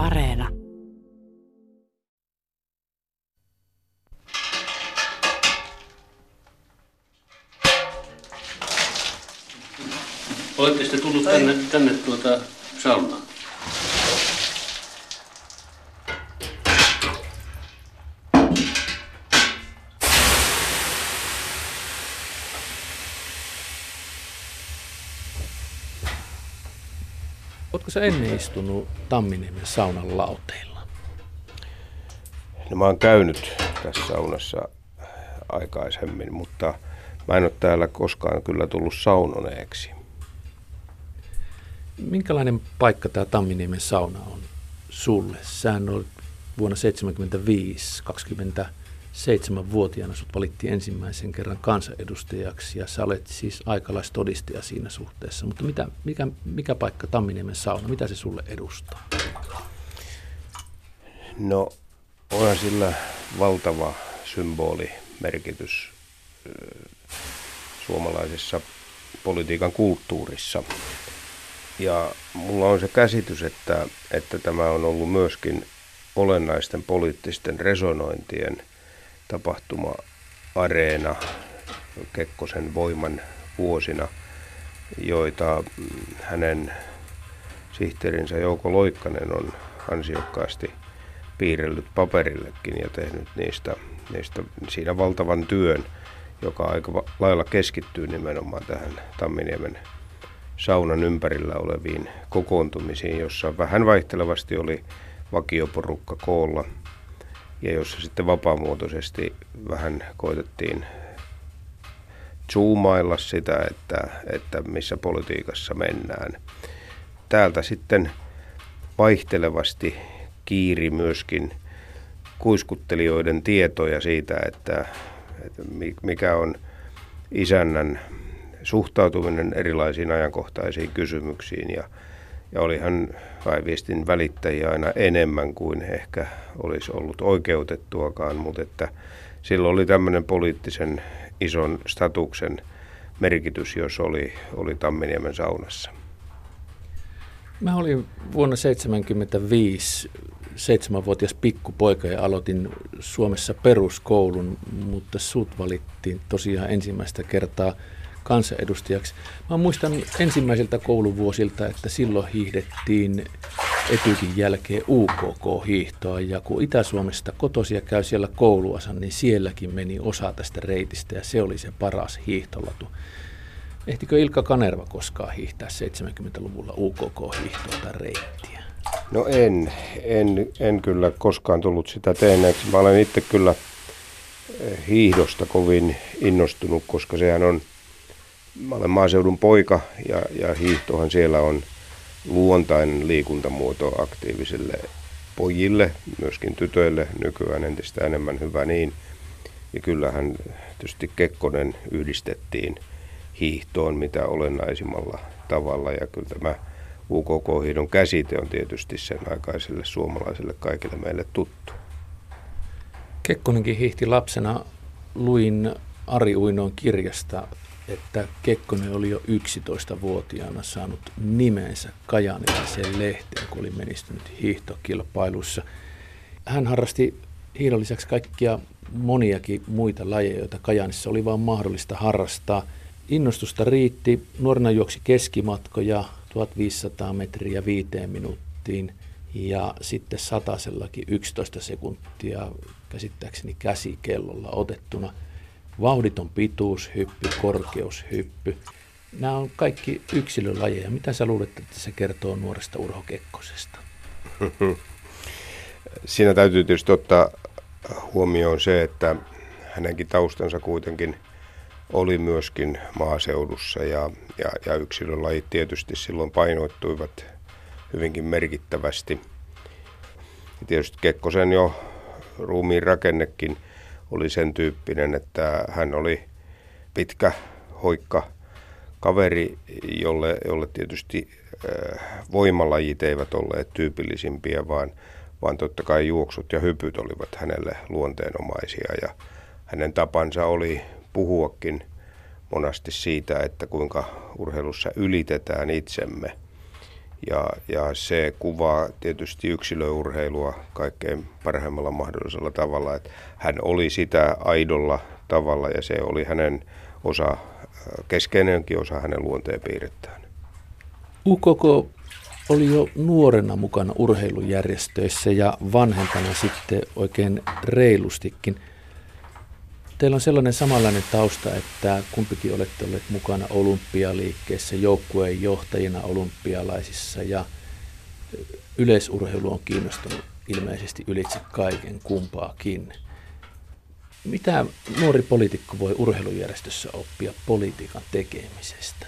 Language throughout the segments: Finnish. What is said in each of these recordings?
Areena. Olette tullut tänne, tänne tuota saunaan? Oletko sä ennen istunut Tamminiemen saunan lauteilla? No mä oon käynyt tässä saunassa aikaisemmin, mutta mä en ole täällä koskaan kyllä tullut saunoneeksi. Minkälainen paikka tämä Tamminiemen sauna on sulle? Sähän olet vuonna 1975, 27-vuotiaana sut valittiin ensimmäisen kerran kansanedustajaksi ja sä olet siis aikalaistodistaja siinä suhteessa. Mutta mitä, mikä, mikä paikka Tamminiemen sauna, mitä se sulle edustaa? No onhan sillä valtava symbolimerkitys suomalaisessa politiikan kulttuurissa. Ja mulla on se käsitys, että, että tämä on ollut myöskin olennaisten poliittisten resonointien tapahtuma-areena Kekkosen voiman vuosina, joita hänen sihteerinsä Jouko Loikkanen on ansiokkaasti piirrellyt paperillekin ja tehnyt niistä, niistä siinä valtavan työn, joka aika lailla keskittyy nimenomaan tähän Tamminiemen saunan ympärillä oleviin kokoontumisiin, jossa vähän vaihtelevasti oli vakioporukka koolla ja jossa sitten vapaamuotoisesti vähän koitettiin zoomailla sitä, että, että missä politiikassa mennään. Täältä sitten vaihtelevasti kiiri myöskin kuiskuttelijoiden tietoja siitä, että, että mikä on isännän suhtautuminen erilaisiin ajankohtaisiin kysymyksiin ja, ja olihan viestin välittäjiä aina enemmän kuin ehkä olisi ollut oikeutettuakaan, mutta että silloin oli tämmöinen poliittisen ison statuksen merkitys, jos oli, oli Tamminiemen saunassa. Mä olin vuonna 1975 seitsemänvuotias pikkupoika ja aloitin Suomessa peruskoulun, mutta sut valittiin tosiaan ensimmäistä kertaa kansanedustajaksi. Mä muistan ensimmäisiltä kouluvuosilta, että silloin hiihdettiin etykin jälkeen UKK-hiihtoa ja kun Itä-Suomesta kotosia käy siellä kouluansa, niin sielläkin meni osa tästä reitistä ja se oli se paras hiihtolatu. Ehtikö Ilkka Kanerva koskaan hiihtää 70-luvulla UKK-hiihtoa tai reittiä? No en, en, en kyllä koskaan tullut sitä tehneeksi. Mä olen itse kyllä hiihdosta kovin innostunut, koska sehän on, mä olen maaseudun poika ja, ja hiihtohan siellä on luontainen liikuntamuoto aktiivisille pojille, myöskin tytöille nykyään entistä enemmän hyvä niin. Ja kyllähän tietysti Kekkonen yhdistettiin hiihtoon mitä olennaisimmalla tavalla ja kyllä tämä UKK-hiidon käsite on tietysti sen aikaiselle suomalaiselle kaikille meille tuttu. Kekkonenkin hiihti lapsena. Luin Ari Uinoon kirjasta, että Kekkonen oli jo 11-vuotiaana saanut nimensä Kajanilaiseen lehteen, kun oli menestynyt hiihtokilpailussa. Hän harrasti hiidon lisäksi kaikkia moniakin muita lajeja, joita Kajanissa oli vain mahdollista harrastaa. Innostusta riitti. Nuorena juoksi keskimatkoja, 1500 metriä viiteen minuuttiin ja sitten satasellakin 11 sekuntia käsittääkseni käsikellolla otettuna. Vauhditon pituushyppy, korkeushyppy. Nämä on kaikki yksilölajeja. Mitä sä luulet, että se kertoo nuoresta Urho Kekkosesta? Siinä täytyy tietysti ottaa huomioon se, että hänenkin taustansa kuitenkin – oli myöskin maaseudussa ja, ja, ja yksilölajit tietysti silloin painoittuivat hyvinkin merkittävästi. Ja tietysti Kekkosen jo ruumiin rakennekin oli sen tyyppinen, että hän oli pitkä, hoikka kaveri, jolle, jolle tietysti äh, voimalajit eivät olleet tyypillisimpiä, vaan, vaan totta kai juoksut ja hypyt olivat hänelle luonteenomaisia ja hänen tapansa oli puhuakin monasti siitä, että kuinka urheilussa ylitetään itsemme. Ja, ja se kuvaa tietysti yksilöurheilua kaikkein parhaimmalla mahdollisella tavalla. Että hän oli sitä aidolla tavalla ja se oli hänen osa, keskeinenkin osa hänen luonteenpiirrettään. UKK oli jo nuorena mukana urheilujärjestöissä ja vanhempana sitten oikein reilustikin. Teillä on sellainen samanlainen tausta, että kumpikin olette olleet mukana olympialiikkeessä, joukkueen johtajina olympialaisissa ja yleisurheilu on kiinnostunut ilmeisesti ylitse kaiken kumpaakin. Mitä nuori poliitikko voi urheilujärjestössä oppia politiikan tekemisestä?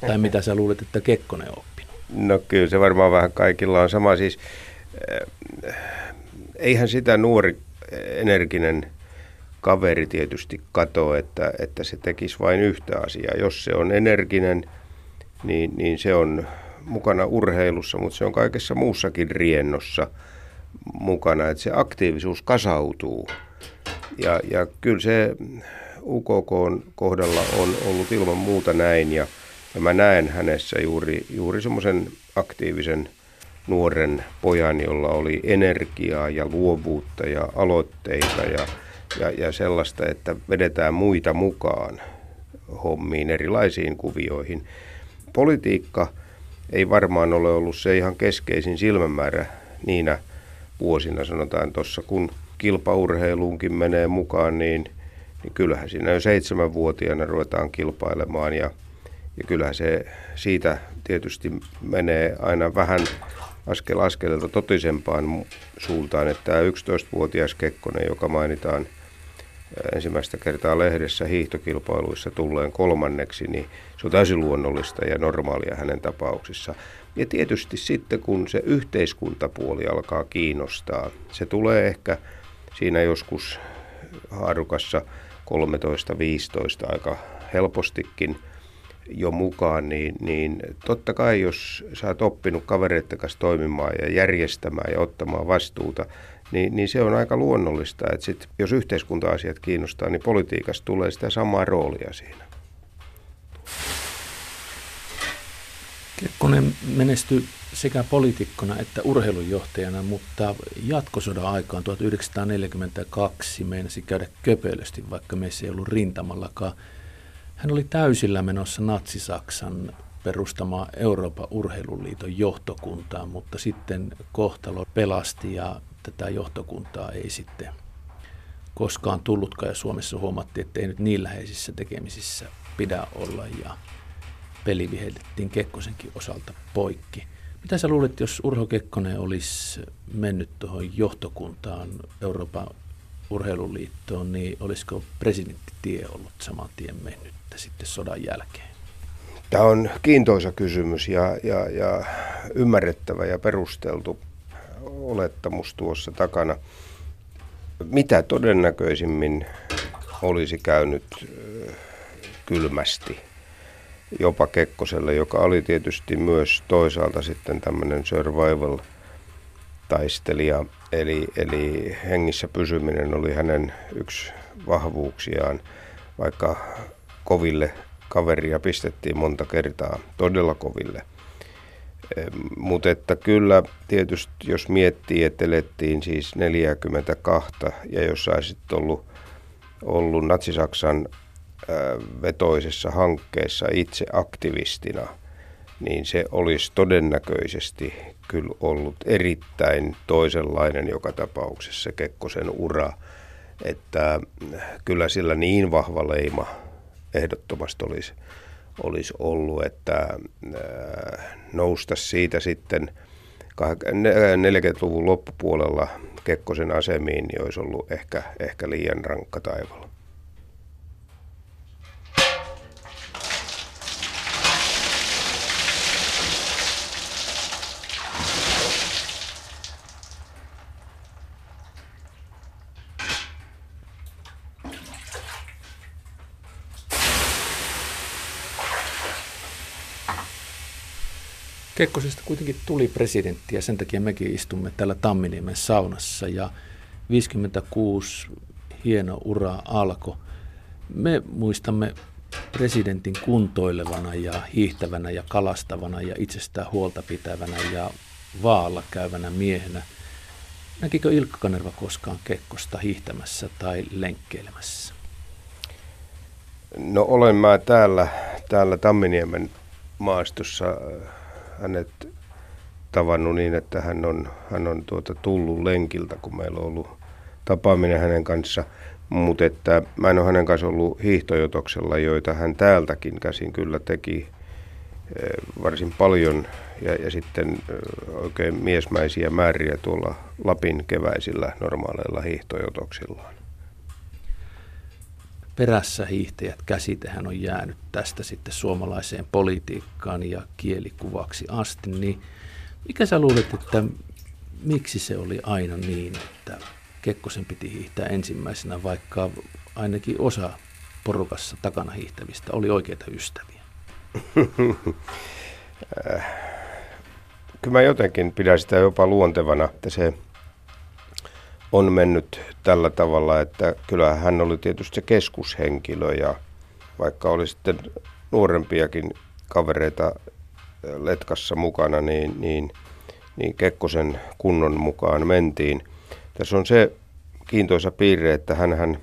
Tai mitä sä luulet, että Kekkonen on oppinut? No kyllä se varmaan vähän kaikilla on sama. Siis, eihän sitä nuori energinen kaveri tietysti katoa, että, että se tekisi vain yhtä asiaa. Jos se on energinen, niin, niin se on mukana urheilussa, mutta se on kaikessa muussakin riennossa mukana, että se aktiivisuus kasautuu. Ja, ja kyllä se UKK kohdalla on ollut ilman muuta näin ja, ja mä näen hänessä juuri, juuri semmoisen aktiivisen nuoren pojan, jolla oli energiaa ja luovuutta ja aloitteita ja, ja, ja sellaista, että vedetään muita mukaan hommiin, erilaisiin kuvioihin. Politiikka ei varmaan ole ollut se ihan keskeisin silmämäärä niinä vuosina, sanotaan tuossa, kun kilpaurheiluunkin menee mukaan, niin, niin kyllähän siinä jo seitsemänvuotiaana ruvetaan kilpailemaan ja, ja kyllähän se siitä tietysti menee aina vähän askel askeleelta totisempaan suuntaan, että tämä 11-vuotias Kekkonen, joka mainitaan ensimmäistä kertaa lehdessä hiihtokilpailuissa tulleen kolmanneksi, niin se on täysin luonnollista ja normaalia hänen tapauksissa. Ja tietysti sitten, kun se yhteiskuntapuoli alkaa kiinnostaa, se tulee ehkä siinä joskus haarukassa 13-15 aika helpostikin jo mukaan, niin, niin totta kai jos sä oot oppinut kavereiden kanssa toimimaan ja järjestämään ja ottamaan vastuuta, niin, niin se on aika luonnollista, että sit, jos yhteiskunta-asiat kiinnostaa, niin politiikasta tulee sitä samaa roolia siinä. Kekkonen menestyi sekä poliitikkona että urheilujohtajana, mutta jatkosodan aikaan 1942 meinasi käydä köpelösti, vaikka meissä ei ollut rintamallakaan. Hän oli täysillä menossa Natsi-Saksan perustamaan Euroopan urheiluliiton johtokuntaa, mutta sitten kohtalo pelasti ja tätä johtokuntaa ei sitten koskaan tullutkaan ja Suomessa huomattiin, että ei nyt niin läheisissä tekemisissä pidä olla ja peli vihellettiin Kekkosenkin osalta poikki. Mitä sä luulet, jos Urho Kekkonen olisi mennyt tuohon johtokuntaan Euroopan urheiluliittoon, niin olisiko presidenttitie ollut saman tien mennyt sitten sodan jälkeen? Tämä on kiintoisa kysymys ja, ja, ja ymmärrettävä ja perusteltu olettamus tuossa takana. Mitä todennäköisimmin olisi käynyt kylmästi jopa Kekkoselle, joka oli tietysti myös toisaalta sitten tämmöinen survival-taistelija, eli, eli hengissä pysyminen oli hänen yksi vahvuuksiaan, vaikka koville kaveria pistettiin monta kertaa, todella koville. Mutta että kyllä tietysti jos miettii, että elettiin siis 42 ja jos olisit ollut, ollut Natsi-Saksan vetoisessa hankkeessa itse aktivistina, niin se olisi todennäköisesti kyllä ollut erittäin toisenlainen joka tapauksessa Kekkosen ura, että kyllä sillä niin vahva leima ehdottomasti olisi, olisi ollut, että nousta siitä sitten 40-luvun loppupuolella Kekkosen asemiin, niin olisi ollut ehkä, ehkä liian rankka taivala. Kekkosesta kuitenkin tuli presidentti ja sen takia mekin istumme täällä Tamminiemen saunassa ja 56 hieno ura alkoi. Me muistamme presidentin kuntoilevana ja hiihtävänä ja kalastavana ja itsestään huolta pitävänä ja vaalla käyvänä miehenä. Näkikö Ilkka Kanerva koskaan Kekkosta hiihtämässä tai lenkkeilemässä? No olen mä täällä, täällä Tamminiemen maastossa hänet tavannut niin, että hän on, hän on tuota tullut lenkiltä, kun meillä on ollut tapaaminen hänen kanssa. Mutta että mä en ole hänen kanssa ollut hiihtojotoksella, joita hän täältäkin käsin kyllä teki äh, varsin paljon ja, ja sitten äh, oikein miesmäisiä määriä tuolla Lapin keväisillä normaaleilla hiihtojotoksillaan perässä hiihtäjät käsitehän on jäänyt tästä sitten suomalaiseen politiikkaan ja kielikuvaksi asti, niin mikä sä luulet, että miksi se oli aina niin, että Kekkosen piti hiihtää ensimmäisenä, vaikka ainakin osa porukassa takana hiihtävistä oli oikeita ystäviä? Kyllä mä jotenkin pidän sitä jopa luontevana, että se on mennyt tällä tavalla, että kyllä hän oli tietysti se keskushenkilö ja vaikka oli sitten nuorempiakin kavereita letkassa mukana, niin, niin, niin Kekkosen kunnon mukaan mentiin. Tässä on se kiintoisa piirre, että hän,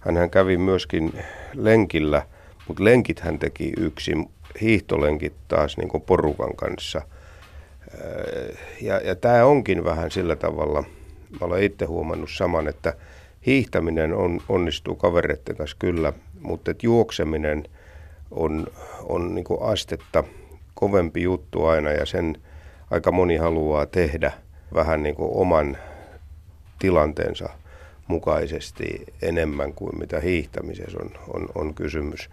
hän, kävi myöskin lenkillä, mutta lenkit hän teki yksin, hiihtolenkit taas niin kuin porukan kanssa. Ja, ja tämä onkin vähän sillä tavalla – mä olen itse huomannut saman, että hiihtäminen on, onnistuu kavereiden kanssa kyllä, mutta että juokseminen on, on niin astetta kovempi juttu aina ja sen aika moni haluaa tehdä vähän niin kuin oman tilanteensa mukaisesti enemmän kuin mitä hiihtämisessä on, on, on kysymys.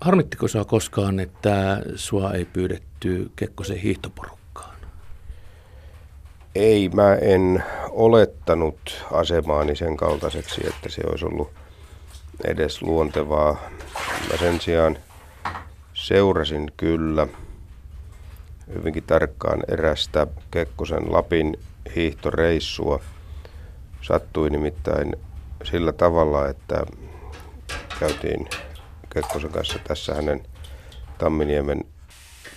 Harmittiko sinua koskaan, että sua ei pyydetty Kekkosen hiihtoporukkaan? Ei, mä en olettanut asemaani sen kaltaiseksi, että se olisi ollut edes luontevaa. Mä sen sijaan seurasin kyllä hyvinkin tarkkaan erästä Kekkosen Lapin hiihtoreissua. Sattui nimittäin sillä tavalla, että käytiin Kekkosen kanssa tässä hänen Tamminiemen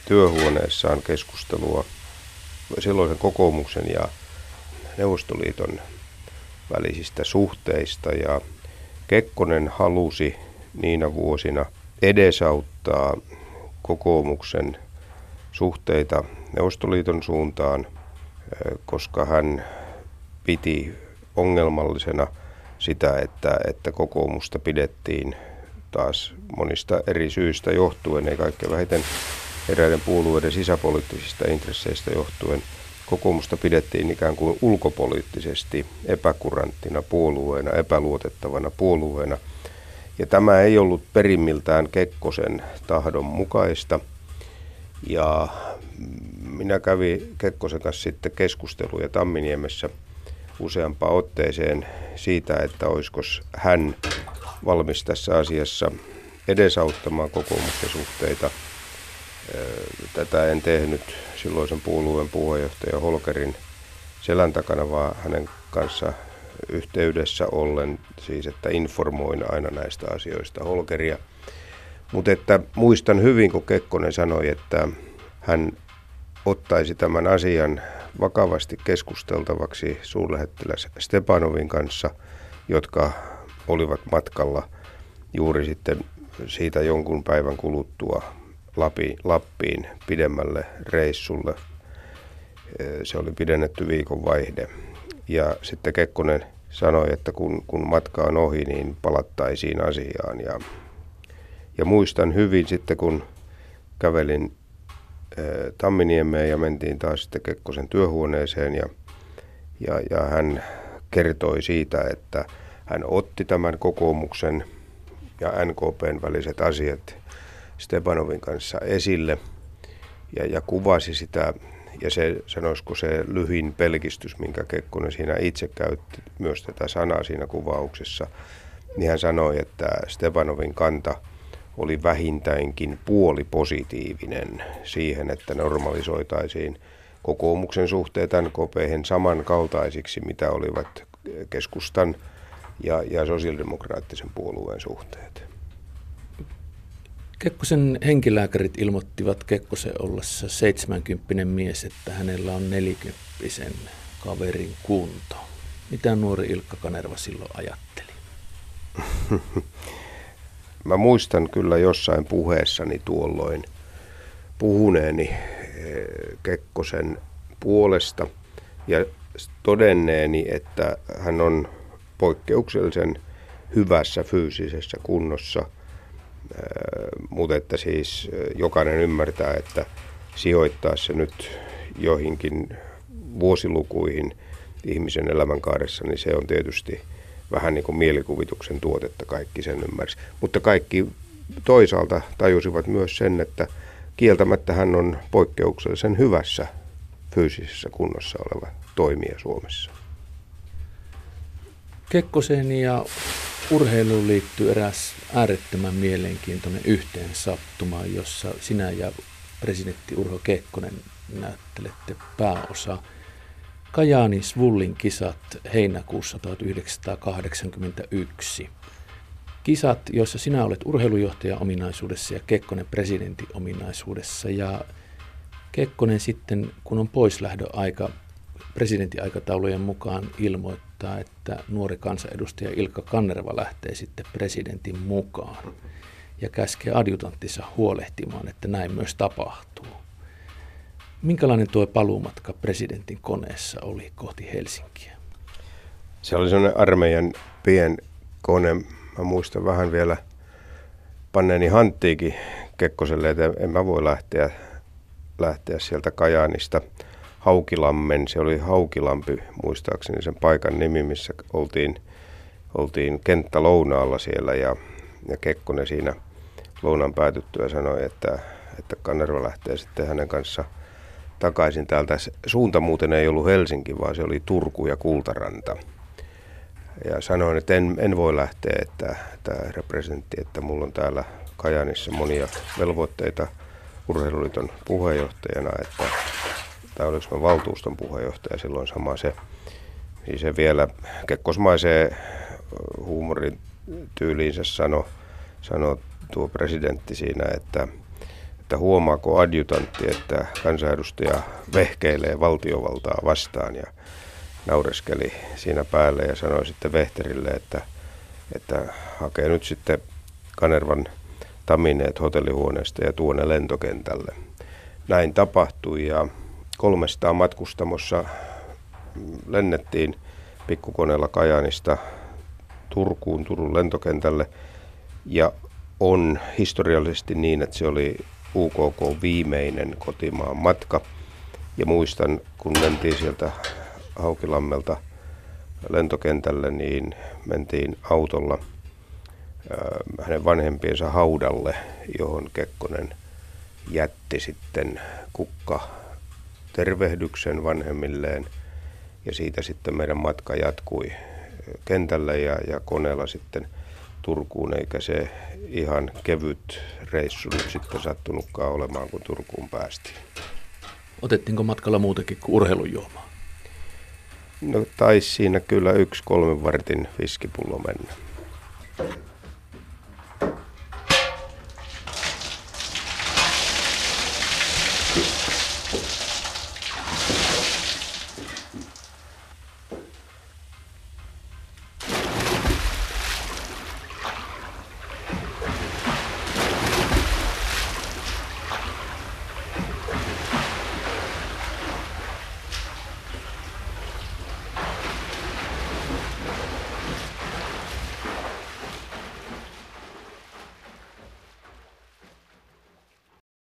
työhuoneessaan keskustelua – silloisen kokoomuksen ja Neuvostoliiton välisistä suhteista. Ja Kekkonen halusi niinä vuosina edesauttaa kokoomuksen suhteita Neuvostoliiton suuntaan, koska hän piti ongelmallisena sitä, että, että kokoomusta pidettiin taas monista eri syistä johtuen, ei kaikkein vähiten eräiden puolueiden sisäpoliittisista intresseistä johtuen kokoomusta pidettiin ikään kuin ulkopoliittisesti epäkuranttina puolueena, epäluotettavana puolueena. Ja tämä ei ollut perimmiltään Kekkosen tahdon mukaista. Ja minä kävin Kekkosen kanssa sitten keskusteluja Tamminiemessä useampaan otteeseen siitä, että olisiko hän valmis tässä asiassa edesauttamaan kokoomuksen suhteita – Tätä en tehnyt silloisen puolueen puheenjohtaja Holkerin selän takana, vaan hänen kanssa yhteydessä ollen, siis että informoin aina näistä asioista Holkeria. Mutta että muistan hyvin, kun Kekkonen sanoi, että hän ottaisi tämän asian vakavasti keskusteltavaksi suurlähettiläs Stepanovin kanssa, jotka olivat matkalla juuri sitten siitä jonkun päivän kuluttua Lapi, Lappiin pidemmälle reissulle. Se oli pidennetty viikon vaihde. Ja sitten Kekkonen sanoi, että kun, kun matka on ohi, niin palattaisiin asiaan. Ja, ja muistan hyvin sitten, kun kävelin Tamminiemeen ja mentiin taas sitten Kekkosen työhuoneeseen ja, ja, ja hän kertoi siitä, että hän otti tämän kokoomuksen ja NKPn väliset asiat Stepanovin kanssa esille ja, ja kuvasi sitä, ja se sanoisiko se lyhin pelkistys, minkä Kekkonen siinä itse käytti myös tätä sanaa siinä kuvauksessa, niin hän sanoi, että Stepanovin kanta oli vähintäänkin puoli positiivinen siihen, että normalisoitaisiin kokoomuksen suhteet NKP samankaltaisiksi, mitä olivat keskustan ja, ja sosiaalidemokraattisen puolueen suhteet. Kekkosen henkilääkärit ilmoittivat Kekkosen ollessa 70 mies, että hänellä on 40 kaverin kunto. Mitä nuori Ilkka Kanerva silloin ajatteli? Mä muistan kyllä jossain puheessani tuolloin puhuneeni eh, Kekkosen puolesta ja todenneeni, että hän on poikkeuksellisen hyvässä fyysisessä kunnossa, mutta että siis jokainen ymmärtää, että sijoittaa se nyt joihinkin vuosilukuihin ihmisen elämänkaaressa, niin se on tietysti vähän niin kuin mielikuvituksen tuotetta, kaikki sen ymmärsi. Mutta kaikki toisaalta tajusivat myös sen, että kieltämättä hän on poikkeuksellisen hyvässä fyysisessä kunnossa oleva toimija Suomessa. Kekkoseen ja urheiluun liittyy eräs äärettömän mielenkiintoinen yhteensattuma, jossa sinä ja presidentti Urho Kekkonen näyttelette pääosaa. Kajaani Svullin kisat heinäkuussa 1981. Kisat, joissa sinä olet urheilujohtaja ominaisuudessa ja Kekkonen presidentin ominaisuudessa. Ja Kekkonen sitten, kun on poislähdön aika, presidenttiaikataulujen mukaan ilmoittaa, että nuori kansanedustaja Ilkka Kannerva lähtee sitten presidentin mukaan ja käskee adjutanttinsa huolehtimaan, että näin myös tapahtuu. Minkälainen tuo paluumatka presidentin koneessa oli kohti Helsinkiä? Se oli sellainen armeijan pien kone. Mä muistan vähän vielä panneeni hanttiikin Kekkoselle, että en mä voi lähteä, lähteä sieltä Kajaanista Haukilammen. Se oli Haukilampi, muistaakseni sen paikan nimi, missä oltiin, oltiin kenttä lounaalla siellä ja, ja Kekkonen siinä lounan päätyttyä sanoi, että, että Kannerva lähtee sitten hänen kanssaan takaisin täältä. Suunta muuten ei ollut Helsinki, vaan se oli Turku ja Kultaranta. Ja sanoin, että en, en voi lähteä, että tämä representti, että mulla on täällä Kajanissa monia velvoitteita urheiluliiton puheenjohtajana, että tai oliko mä valtuuston puheenjohtaja silloin sama se. Niin se vielä kekkosmaiseen huumorin tyyliinsä sanoi sano tuo presidentti siinä, että että huomaako adjutantti, että kansanedustaja vehkeilee valtiovaltaa vastaan ja naureskeli siinä päälle ja sanoi sitten Vehterille, että, että hakee nyt sitten Kanervan tamineet hotellihuoneesta ja tuonne lentokentälle. Näin tapahtui ja 300 matkustamossa lennettiin pikkukoneella Kajanista Turkuun, Turun lentokentälle ja on historiallisesti niin, että se oli UKK viimeinen kotimaan matka. Ja muistan, kun mentiin sieltä Haukilammelta lentokentälle, niin mentiin autolla hänen vanhempiensa haudalle, johon Kekkonen jätti sitten kukka tervehdyksen vanhemmilleen. Ja siitä sitten meidän matka jatkui kentälle ja, ja koneella sitten Turkuun, eikä se ihan kevyt reissu nyt sitten sattunutkaan olemaan, kun Turkuun päästiin. Otettiinko matkalla muutakin kuin urheilujuomaa? No taisi siinä kyllä yksi kolmen vartin viskipullo mennä.